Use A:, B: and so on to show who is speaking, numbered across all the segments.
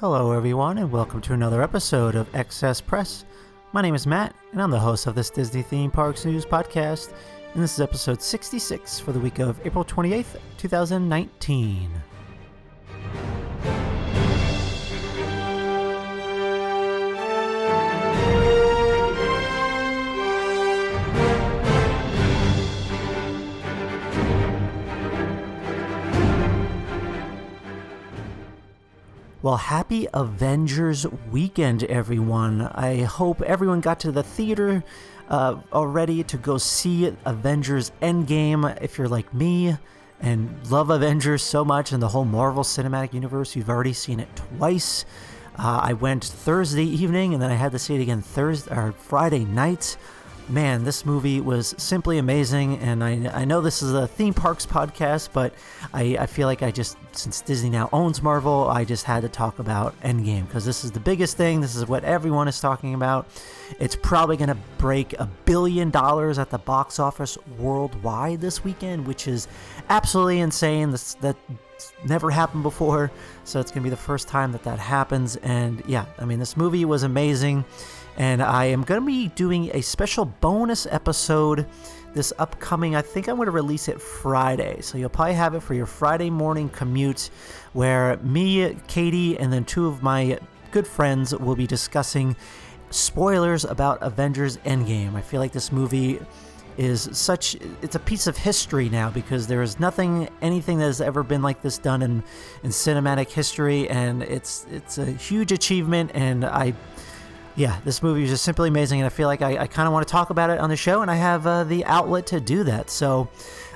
A: Hello, everyone, and welcome to another episode of Excess Press. My name is Matt, and I'm the host of this Disney Theme Parks News podcast. And this is episode 66 for the week of April 28th, 2019. Well, happy Avengers weekend, everyone. I hope everyone got to the theater uh, already to go see Avengers Endgame. If you're like me and love Avengers so much and the whole Marvel Cinematic Universe, you've already seen it twice. Uh, I went Thursday evening and then I had to see it again Thursday or Friday night man, this movie was simply amazing. And I, I know this is a theme parks podcast, but I, I feel like I just, since Disney now owns Marvel, I just had to talk about Endgame because this is the biggest thing. This is what everyone is talking about. It's probably going to break a billion dollars at the box office worldwide this weekend, which is absolutely insane. This, that never happened before. So it's going to be the first time that that happens. And yeah, I mean, this movie was amazing and I am going to be doing a special bonus episode this upcoming. I think I'm going to release it Friday, so you'll probably have it for your Friday morning commute, where me, Katie, and then two of my good friends will be discussing spoilers about Avengers Endgame. I feel like this movie is such it's a piece of history now because there is nothing anything that has ever been like this done in in cinematic history and it's it's a huge achievement and I yeah, this movie is just simply amazing, and I feel like I, I kind of want to talk about it on the show, and I have uh, the outlet to do that. So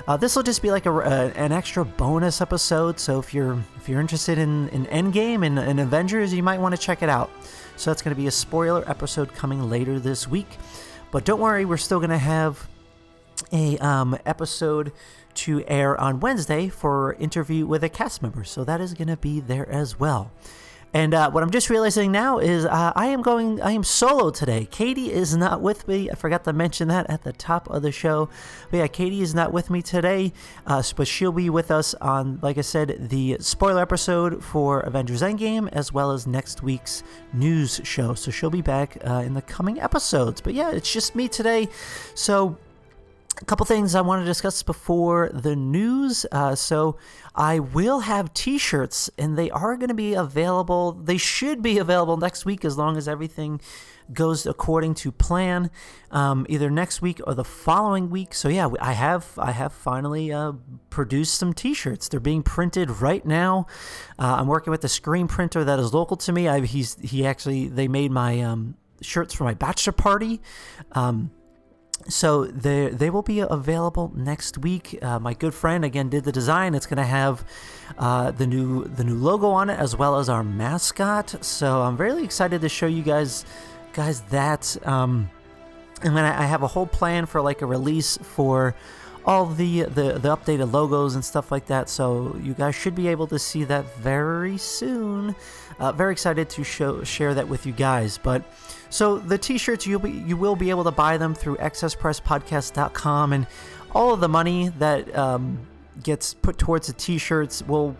A: uh, this will just be like a, uh, an extra bonus episode. So if you're if you're interested in, in Endgame and, and Avengers, you might want to check it out. So that's going to be a spoiler episode coming later this week. But don't worry, we're still going to have a um, episode to air on Wednesday for interview with a cast member. So that is going to be there as well. And uh, what I'm just realizing now is uh, I am going, I am solo today. Katie is not with me. I forgot to mention that at the top of the show. But yeah, Katie is not with me today, uh, but she'll be with us on, like I said, the spoiler episode for Avengers Endgame, as well as next week's news show. So she'll be back uh, in the coming episodes. But yeah, it's just me today. So a couple things I want to discuss before the news. Uh, so, I will have t shirts, and they are going to be available. They should be available next week as long as everything goes according to plan, um, either next week or the following week. So, yeah, I have I have finally uh, produced some t shirts. They're being printed right now. Uh, I'm working with a screen printer that is local to me. I, he's he actually they made my um, shirts for my bachelor party. Um, so they they will be available next week. Uh, my good friend again did the design. It's going to have uh, the new the new logo on it as well as our mascot. So I'm really excited to show you guys guys that. Um, and then I have a whole plan for like a release for all the, the the updated logos and stuff like that. So you guys should be able to see that very soon. Uh, very excited to show share that with you guys. But so the t-shirts you'll be you will be able to buy them through excesspresspodcast.com, and all of the money that um, gets put towards the t-shirts will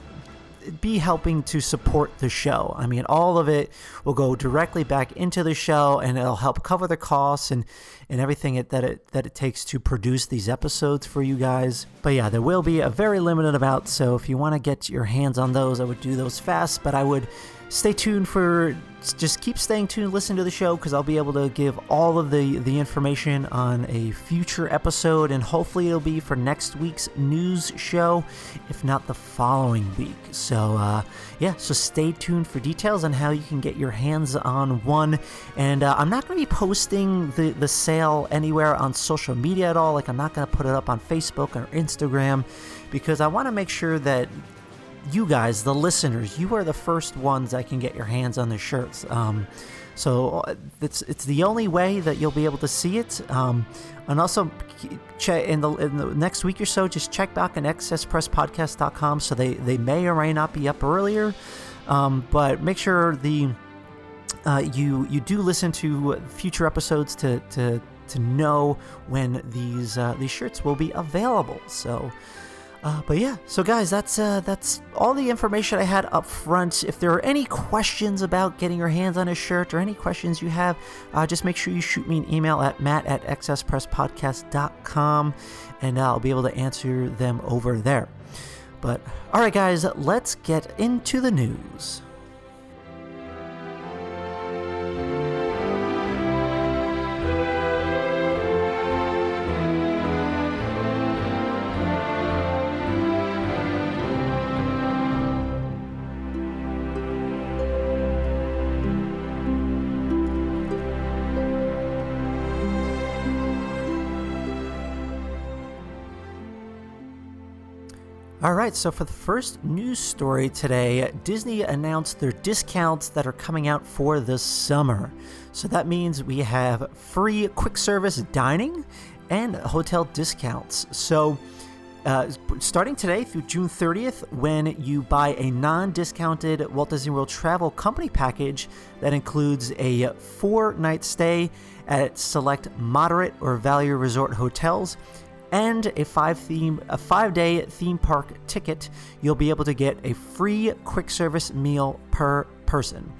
A: be helping to support the show. I mean, all of it will go directly back into the show, and it'll help cover the costs and and everything it, that it that it takes to produce these episodes for you guys. But yeah, there will be a very limited amount. So if you want to get your hands on those, I would do those fast. But I would stay tuned for just keep staying tuned, listen to the show because I'll be able to give all of the the information on a future episode, and hopefully it'll be for next week's news show, if not the following week. So uh, yeah, so stay tuned for details on how you can get your hands on one. And uh, I'm not going to be posting the the sale anywhere on social media at all. Like I'm not going to put it up on Facebook or Instagram because I want to make sure that you guys, the listeners, you are the first ones that can get your hands on the shirts. Um, so uh, it's it's the only way that you'll be able to see it. Um, and also, check in the, in the next week or so, just check back on excesspresspodcast.com. So they, they may or may not be up earlier, um, but make sure the uh, you you do listen to future episodes to to to know when these uh, these shirts will be available. So. Uh, but yeah, so guys, that's uh, that's all the information I had up front. If there are any questions about getting your hands on a shirt or any questions you have, uh, just make sure you shoot me an email at matt at excesspresspodcast.com and I'll be able to answer them over there. But all right, guys, let's get into the news. Right, so for the first news story today, Disney announced their discounts that are coming out for the summer. So that means we have free quick service dining and hotel discounts. So uh, starting today through June 30th, when you buy a non discounted Walt Disney World Travel Company package that includes a four night stay at select moderate or value resort hotels and a five theme a five day theme park ticket, you'll be able to get a free quick service meal per person.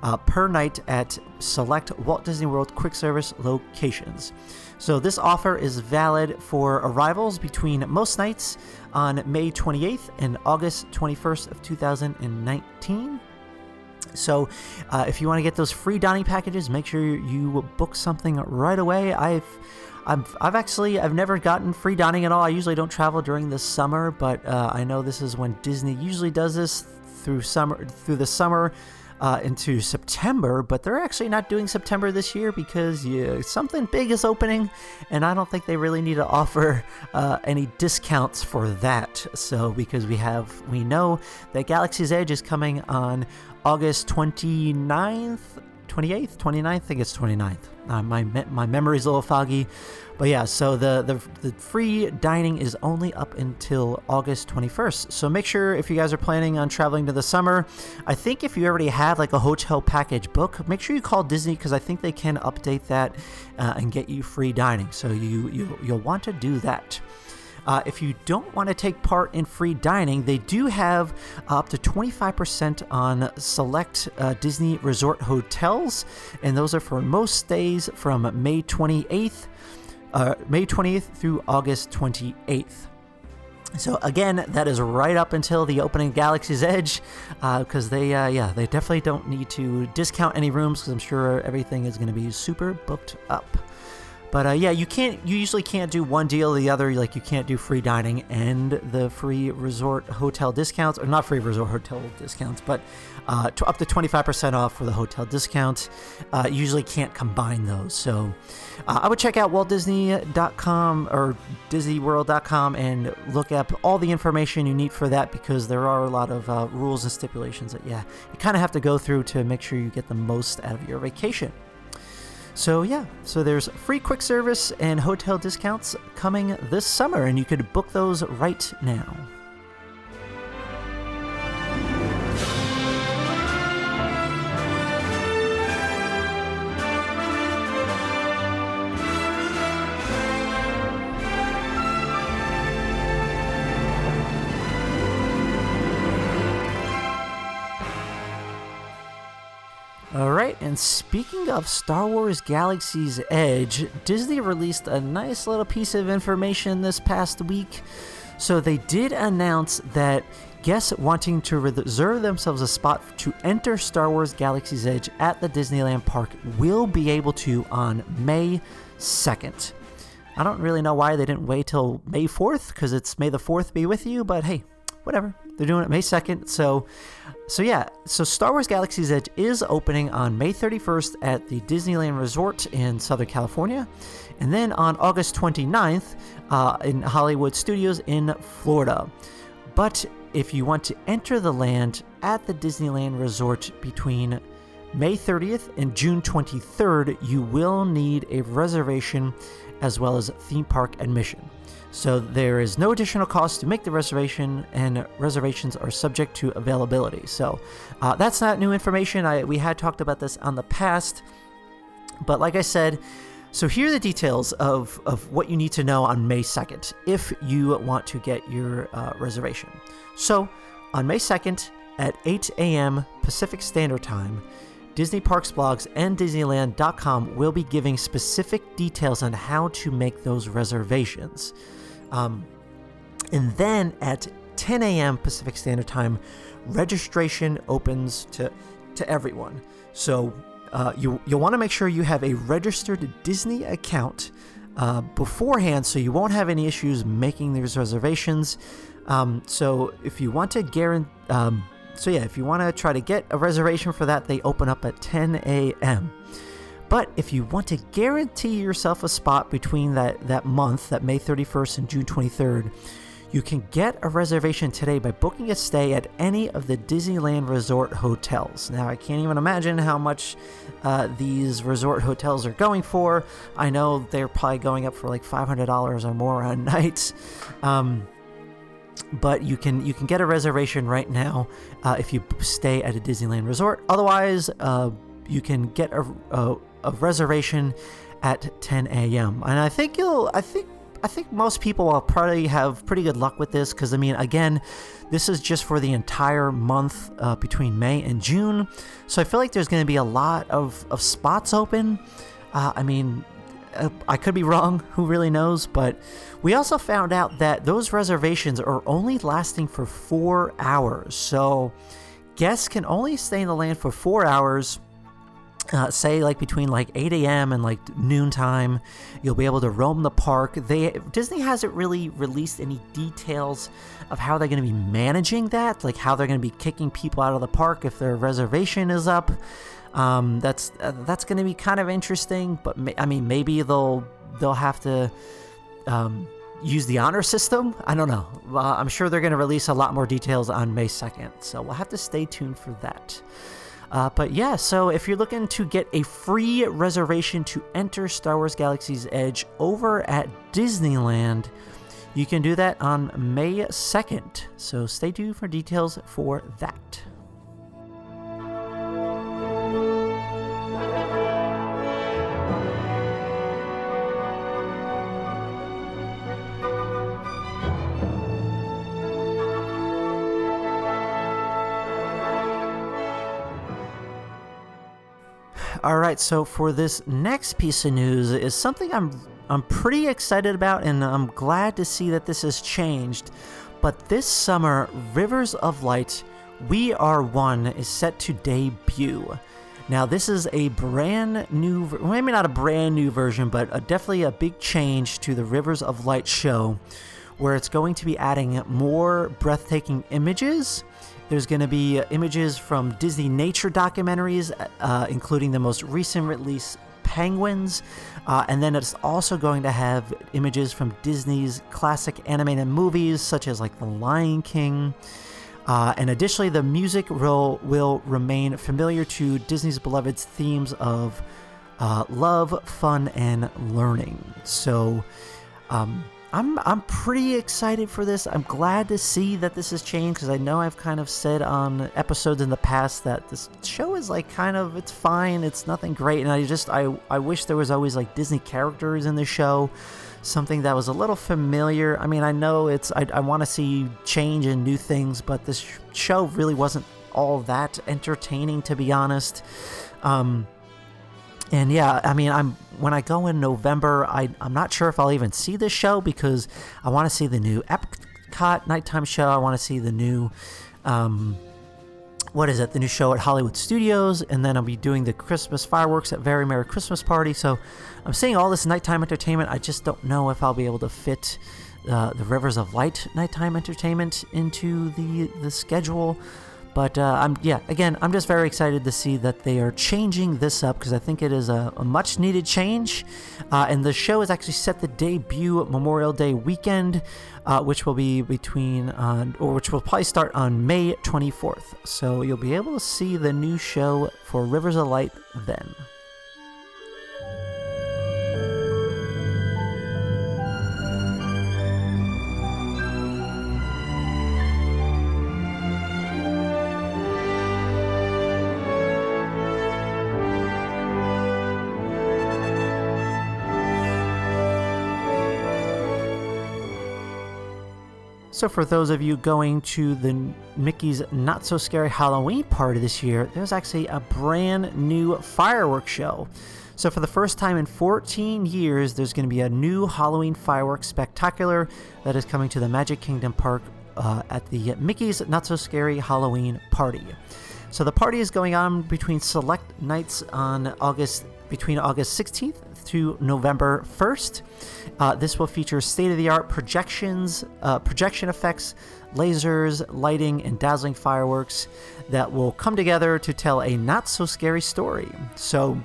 A: Uh, per night at select Walt Disney World quick service locations. So, this offer is valid for arrivals between most nights on May 28th and August 21st of 2019. So, uh, if you want to get those free dining packages, make sure you book something right away. I've I've, I've actually I've never gotten free dining at all. I usually don't travel during the summer, but uh, I know this is when Disney usually does this through summer through the summer uh, into September. But they're actually not doing September this year because yeah, something big is opening, and I don't think they really need to offer uh, any discounts for that. So because we have we know that Galaxy's Edge is coming on August 29th 28th, 29th. I think it's 29th. Uh, my my memory's a little foggy, but yeah. So the, the the free dining is only up until August 21st. So make sure if you guys are planning on traveling to the summer, I think if you already have like a hotel package book, make sure you call Disney because I think they can update that uh, and get you free dining. So you you you'll want to do that. Uh, if you don't want to take part in free dining, they do have up to 25% on select uh, Disney resort hotels, and those are for most stays from May 28th, uh, May 20th through August 28th. So again, that is right up until the opening of Galaxy's Edge, because uh, they, uh, yeah, they definitely don't need to discount any rooms because I'm sure everything is going to be super booked up. But uh, yeah, you can't. You usually can't do one deal or the other. Like you can't do free dining and the free resort hotel discounts, or not free resort hotel discounts, but uh, to up to twenty five percent off for the hotel discounts. Uh, usually can't combine those. So uh, I would check out WaltDisney.com or DisneyWorld.com and look up all the information you need for that because there are a lot of uh, rules and stipulations that yeah you kind of have to go through to make sure you get the most out of your vacation. So yeah, so there's free quick service and hotel discounts coming this summer, and you could book those right now. And speaking of Star Wars Galaxy's Edge, Disney released a nice little piece of information this past week. So they did announce that Guests wanting to reserve themselves a spot to enter Star Wars Galaxy's Edge at the Disneyland Park will be able to on May 2nd. I don't really know why they didn't wait till May 4th because it's May the 4th be with you, but hey, whatever. They're doing it May 2nd. So so yeah, so Star Wars Galaxy's Edge is opening on May 31st at the Disneyland Resort in Southern California, and then on August 29th uh, in Hollywood Studios in Florida. But if you want to enter the land at the Disneyland Resort between May 30th and June 23rd, you will need a reservation as well as theme park admission. So there is no additional cost to make the reservation, and reservations are subject to availability. So uh, that's not new information. I, we had talked about this on the past, but like I said, so here are the details of, of what you need to know on May 2nd if you want to get your uh, reservation. So on May 2nd at 8 a.m. Pacific Standard Time, Disney Parks Blogs and Disneyland.com will be giving specific details on how to make those reservations. Um, and then at 10 a.m. Pacific Standard Time, registration opens to to everyone. So uh, you you'll want to make sure you have a registered Disney account uh, beforehand, so you won't have any issues making these reservations. Um, so if you want to guarantee, um, so yeah, if you want to try to get a reservation for that, they open up at 10 a.m. But if you want to guarantee yourself a spot between that, that month, that May 31st and June 23rd, you can get a reservation today by booking a stay at any of the Disneyland Resort hotels. Now, I can't even imagine how much uh, these resort hotels are going for. I know they're probably going up for like $500 or more a night. Um, but you can you can get a reservation right now uh, if you stay at a Disneyland resort. Otherwise, uh, you can get a, a, a reservation at 10 a.m. And I think you'll, I think, I think most people will probably have pretty good luck with this because I mean, again, this is just for the entire month uh, between May and June, so I feel like there's going to be a lot of of spots open. Uh, I mean, uh, I could be wrong. Who really knows? But we also found out that those reservations are only lasting for four hours. So guests can only stay in the land for four hours uh, say like between like 8 a.m. and like noontime, you'll be able to roam the park. They Disney hasn't really released any details of how they're going to be managing that, like how they're going to be kicking people out of the park if their reservation is up. Um, that's uh, that's going to be kind of interesting, but I mean maybe they'll they'll have to. Um, use the honor system. I don't know. Uh, I'm sure they're going to release a lot more details on May 2nd, so we'll have to stay tuned for that. Uh, but yeah, so if you're looking to get a free reservation to enter Star Wars Galaxy's Edge over at Disneyland, you can do that on May 2nd. So stay tuned for details for that. Right, so for this next piece of news is something I'm I'm pretty excited about and I'm glad to see that this has changed. But this summer, Rivers of Light We Are One is set to debut. Now, this is a brand new, maybe not a brand new version, but a, definitely a big change to the Rivers of Light show, where it's going to be adding more breathtaking images there's going to be images from Disney nature documentaries, uh, including the most recent release, Penguins. Uh, and then it's also going to have images from Disney's classic animated movies, such as like The Lion King. Uh, and additionally, the music will, will remain familiar to Disney's beloved themes of uh, love, fun, and learning. So, um, I'm I'm pretty excited for this. I'm glad to see that this has changed because I know I've kind of said on episodes in the past that this show is like kind of it's fine, it's nothing great, and I just I I wish there was always like Disney characters in the show, something that was a little familiar. I mean, I know it's I I want to see change and new things, but this show really wasn't all that entertaining to be honest. Um, and yeah, I mean, I'm when I go in November, I I'm not sure if I'll even see this show because I want to see the new Epcot nighttime show. I want to see the new. Um, what is it? The new show at Hollywood Studios, and then I'll be doing the Christmas fireworks at Very Merry Christmas Party. So I'm seeing all this nighttime entertainment. I just don't know if I'll be able to fit uh, the Rivers of Light nighttime entertainment into the the schedule. But uh, I'm yeah, again, I'm just very excited to see that they are changing this up because I think it is a, a much needed change. Uh, and the show is actually set to debut Memorial Day weekend, uh, which will be between uh, or which will probably start on May 24th. So you'll be able to see the new show for Rivers of Light then. So, for those of you going to the Mickey's Not So Scary Halloween party this year, there's actually a brand new fireworks show. So, for the first time in 14 years, there's going to be a new Halloween fireworks spectacular that is coming to the Magic Kingdom Park uh, at the Mickey's Not So Scary Halloween party. So, the party is going on between select nights on August between August 16th to November 1st. Uh, this will feature state of the art projections, uh, projection effects, lasers, lighting, and dazzling fireworks that will come together to tell a not so scary story. So,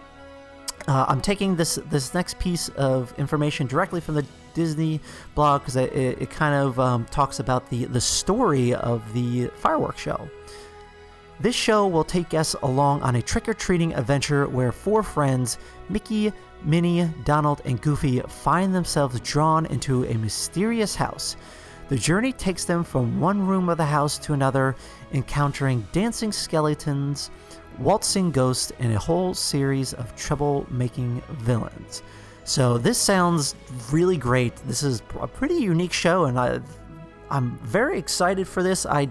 A: uh, I'm taking this this next piece of information directly from the Disney blog because it, it, kind of um, talks about the the story of the fireworks show. This show will take guests along on a trick or treating adventure where four friends, Mickey, Minnie, Donald, and Goofy, find themselves drawn into a mysterious house. The journey takes them from one room of the house to another, encountering dancing skeletons, waltzing ghosts, and a whole series of trouble-making villains. So this sounds really great. This is a pretty unique show, and I, I'm very excited for this. I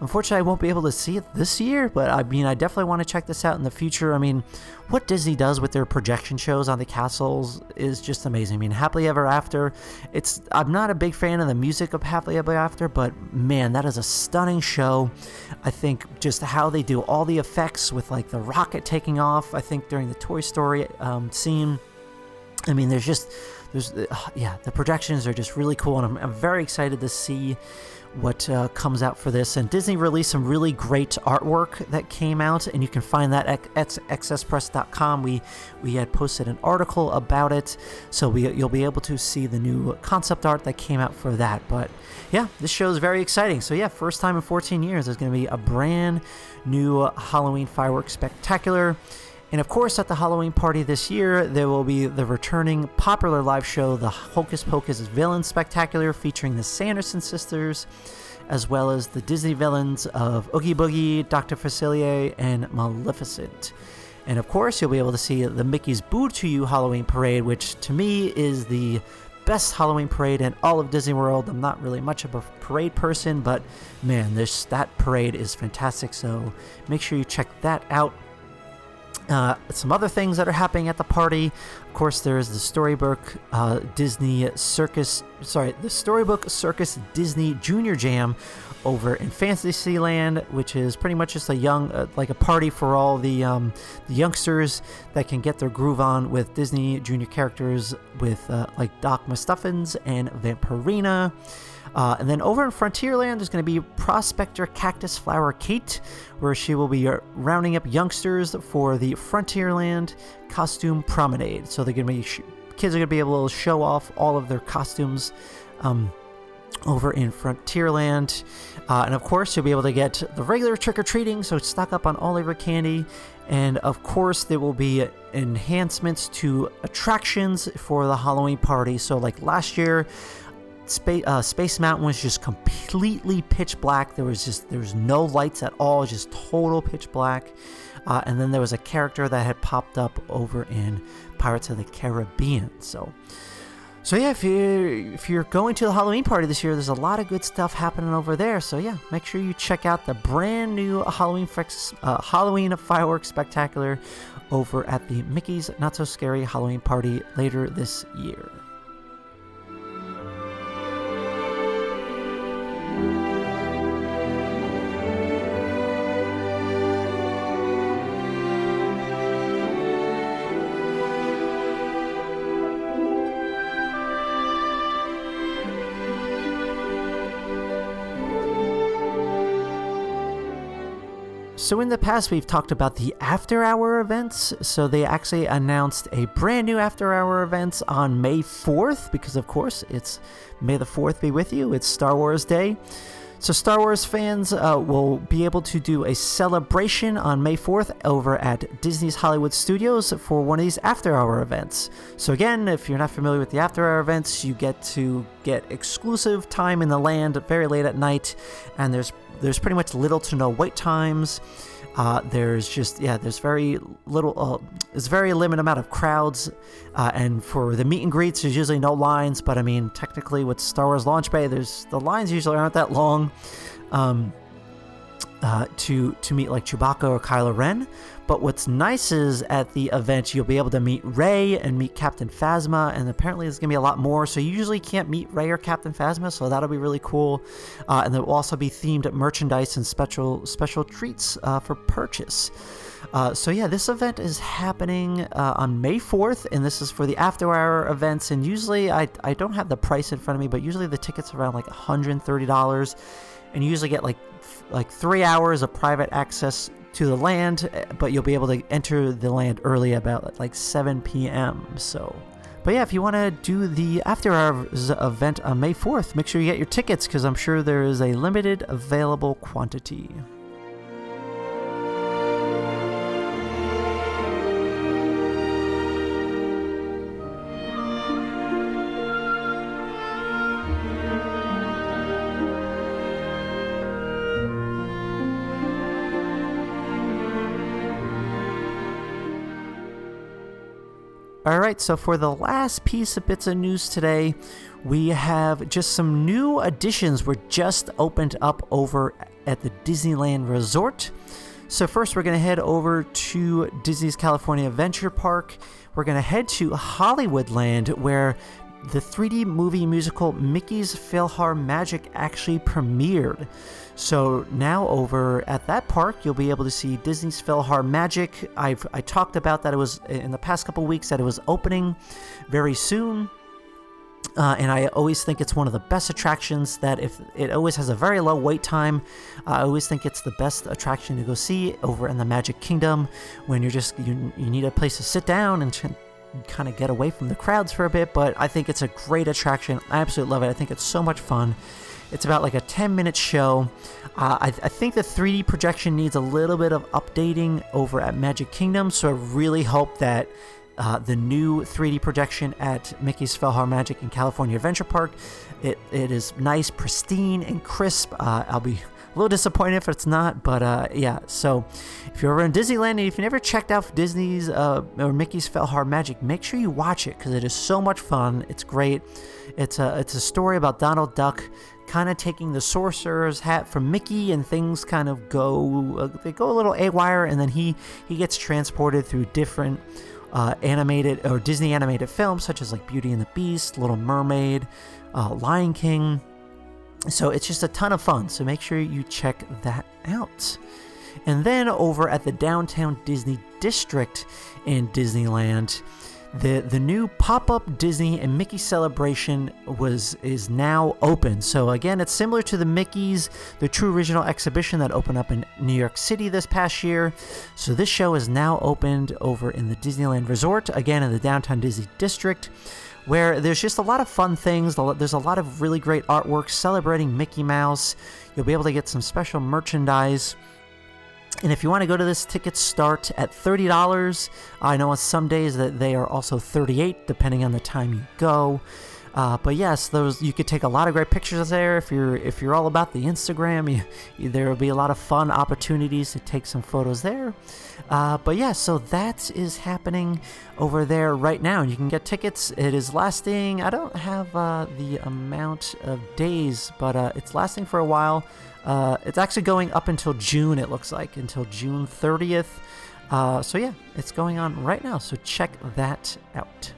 A: Unfortunately, I won't be able to see it this year, but I mean, I definitely want to check this out in the future. I mean, what Disney does with their projection shows on the castles is just amazing. I mean, Happily Ever After, it's I'm not a big fan of the music of Happily Ever After, but man, that is a stunning show. I think just how they do all the effects with like the rocket taking off. I think during the Toy Story um, scene. I mean, there's just there's uh, yeah, the projections are just really cool, and I'm, I'm very excited to see what uh, comes out for this. And Disney released some really great artwork that came out, and you can find that at, at. We we had posted an article about it, so we, you'll be able to see the new concept art that came out for that. But yeah, this show is very exciting. So yeah, first time in 14 years, there's going to be a brand new Halloween fireworks spectacular. And of course, at the Halloween party this year, there will be the returning popular live show, the Hocus Pocus Villain Spectacular, featuring the Sanderson sisters, as well as the Disney villains of Oogie Boogie, Dr. Facilier, and Maleficent. And of course, you'll be able to see the Mickey's Boo to You Halloween Parade, which to me is the best Halloween parade in all of Disney World. I'm not really much of a parade person, but man, this that parade is fantastic. So make sure you check that out. Uh, some other things that are happening at the party. Of course, there's the Storybook uh, Disney Circus, sorry, the Storybook Circus Disney Junior Jam over in Fantasyland, which is pretty much just a young, uh, like a party for all the, um, the youngsters that can get their groove on with Disney Junior characters with uh, like Doc McStuffins and Vampirina. Uh, and then over in Frontierland, there's going to be Prospector Cactus Flower Kate, where she will be uh, rounding up youngsters for the Frontierland Costume Promenade. So they're going to be sh- kids are going to be able to show off all of their costumes. Um, over in Frontierland. Uh, and of course, you'll be able to get the regular trick or treating, so stock up on all of your candy. And of course, there will be enhancements to attractions for the Halloween party. So, like last year, Space, uh, Space Mountain was just completely pitch black. There was just there was no lights at all, just total pitch black. Uh, and then there was a character that had popped up over in Pirates of the Caribbean. So, so yeah, if you if you're going to the Halloween party this year, there's a lot of good stuff happening over there. So yeah, make sure you check out the brand new Halloween uh, Halloween fireworks spectacular over at the Mickey's Not So Scary Halloween party later this year. So in the past, we've talked about the after hour events. So they actually announced a brand new after hour events on May 4th, because of course it's May the 4th be with you. It's Star Wars Day. So, Star Wars fans uh, will be able to do a celebration on May 4th over at Disney's Hollywood Studios for one of these after hour events. So, again, if you're not familiar with the after hour events, you get to get exclusive time in the land very late at night, and there's there's pretty much little to no wait times. Uh, there's just yeah, there's very little. Uh, there's very limited amount of crowds, uh, and for the meet and greets, there's usually no lines. But I mean, technically, with Star Wars Launch Bay, there's the lines usually aren't that long. Um, uh, to to meet like Chewbacca or Kylo Ren. But what's nice is at the event you'll be able to meet Rey and meet Captain Phasma, and apparently there's gonna be a lot more. So you usually can't meet Rey or Captain Phasma, so that'll be really cool. Uh, and there will also be themed merchandise and special special treats uh, for purchase. Uh, so yeah, this event is happening uh, on May 4th, and this is for the after hour events. And usually, I I don't have the price in front of me, but usually the tickets are around like $130, and you usually get like like three hours of private access to the land, eh, but you'll be able to enter the land early about like 7 p.m. So, but yeah, if you want to do the after hours event on May 4th, make sure you get your tickets because I'm sure there is a limited available quantity. All right, so for the last piece of bits of news today, we have just some new additions were just opened up over at the Disneyland Resort. So first we're going to head over to Disney's California Adventure Park. We're going to head to Hollywoodland where the 3D movie musical Mickey's PhilharMagic actually premiered. So now over at that park, you'll be able to see Disney's PhilharMagic. I've I talked about that it was in the past couple weeks that it was opening very soon. Uh, and I always think it's one of the best attractions that if it always has a very low wait time. I always think it's the best attraction to go see over in the Magic Kingdom when you're just you, you need a place to sit down and kind of get away from the crowds for a bit. But I think it's a great attraction. I absolutely love it. I think it's so much fun. It's about like a 10 minute show. Uh, I, I, think the 3D projection needs a little bit of updating over at Magic Kingdom, so I really hope that uh, the new 3D projection at Mickey's PhilharMagic in California Adventure Park, it, it is nice, pristine, and crisp. Uh, I'll be a little disappointed if it's not, but uh, yeah. So if you're ever in Disneyland and if you never checked out Disney's uh, or Mickey's PhilharMagic, make sure you watch it because it is so much fun. It's great. It's a it's a story about Donald Duck kind of taking the sorcerer's hat from Mickey, and things kind of go uh, they go a little awire, and then he he gets transported through different uh, animated or Disney animated films such as like Beauty and the Beast, Little Mermaid, uh, Lion King. So it's just a ton of fun. So make sure you check that out. And then over at the downtown Disney district in Disneyland, the the new pop-up Disney and Mickey celebration was is now open. So again, it's similar to the Mickey's the True Original exhibition that opened up in New York City this past year. So this show is now opened over in the Disneyland Resort, again in the downtown Disney district. Where there's just a lot of fun things. There's a lot of really great artwork celebrating Mickey Mouse. You'll be able to get some special merchandise. And if you want to go to this, tickets start at $30. I know on some days that they are also 38, depending on the time you go. Uh, but yes, those you could take a lot of great pictures there if you're if you're all about the Instagram. You, there will be a lot of fun opportunities to take some photos there. Uh, but yeah, so that is happening over there right now. And you can get tickets. It is lasting. I don't have uh, the amount of days, but uh, it's lasting for a while. Uh, it's actually going up until June, it looks like, until June 30th. Uh, so, yeah, it's going on right now. So, check that out.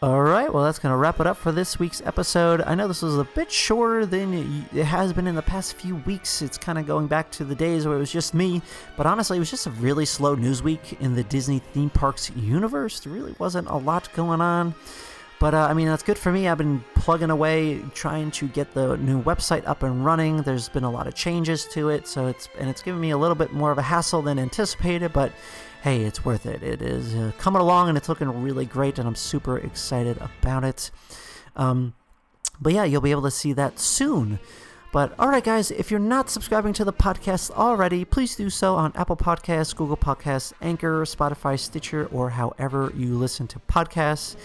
A: All right. well, that's going to wrap it up for this week's episode. I know this was a bit shorter than it has been in the past few weeks. It's kind of going back to the days where it was just me, but honestly, it was just a really slow news week in the Disney theme parks universe. There really wasn't a lot going on. But uh, I mean, that's good for me. I've been plugging away, trying to get the new website up and running. There's been a lot of changes to it, so it's and it's given me a little bit more of a hassle than anticipated. But hey, it's worth it. It is uh, coming along, and it's looking really great, and I'm super excited about it. Um, but yeah, you'll be able to see that soon. But all right, guys, if you're not subscribing to the podcast already, please do so on Apple Podcasts, Google Podcasts, Anchor, Spotify, Stitcher, or however you listen to podcasts.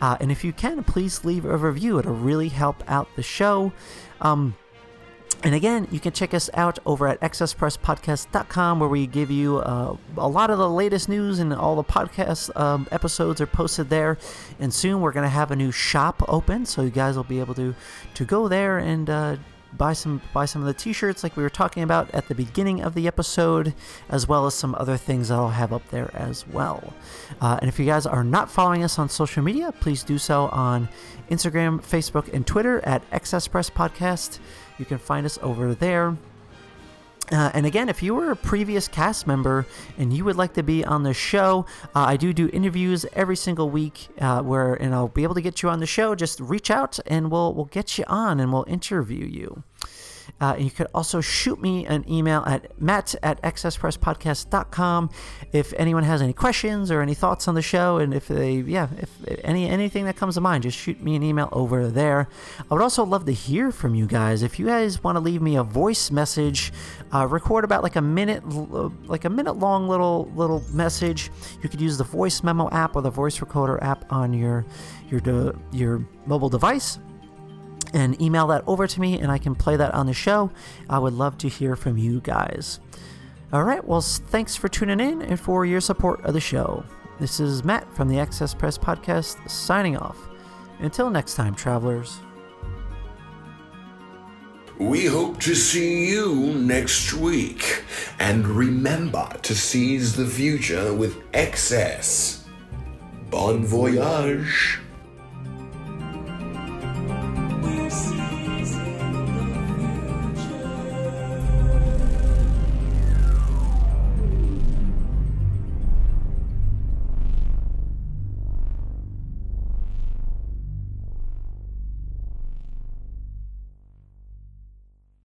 A: Uh, and if you can, please leave a review. It'll really help out the show. Um, and again, you can check us out over at excesspresspodcast.com where we give you uh, a lot of the latest news and all the podcast um, episodes are posted there. And soon we're going to have a new shop open, so you guys will be able to to go there and uh, buy some buy some of the t-shirts like we were talking about at the beginning of the episode as well as some other things that i'll have up there as well. Uh, and if you guys are not following us on social media please do so on instagram facebook and twitter at excesspress podcast. You can find us over there uh, and again, if you were a previous cast member and you would like to be on the show, uh, I do do interviews every single week uh, where, and I'll be able to get you on the show. Just reach out and we'll we'll get you on and we'll interview you. Uh, you could also shoot me an email at matt at excesspresspodcast.com if anyone has any questions or any thoughts on the show. And if they, yeah, if any anything that comes to mind, just shoot me an email over there. I would also love to hear from you guys. If you guys want to leave me a voice message, uh, record about like a minute, like a minute long little little message. You could use the voice memo app or the voice recorder app on your your your mobile device and email that over to me and I can play that on the show. I would love to hear from you guys. All right, well, thanks for tuning in and for your support of the show. This is Matt from the Excess Press Podcast signing off. Until next time, travelers.
B: We hope to see you next week. And remember to seize the future with excess. Bon voyage.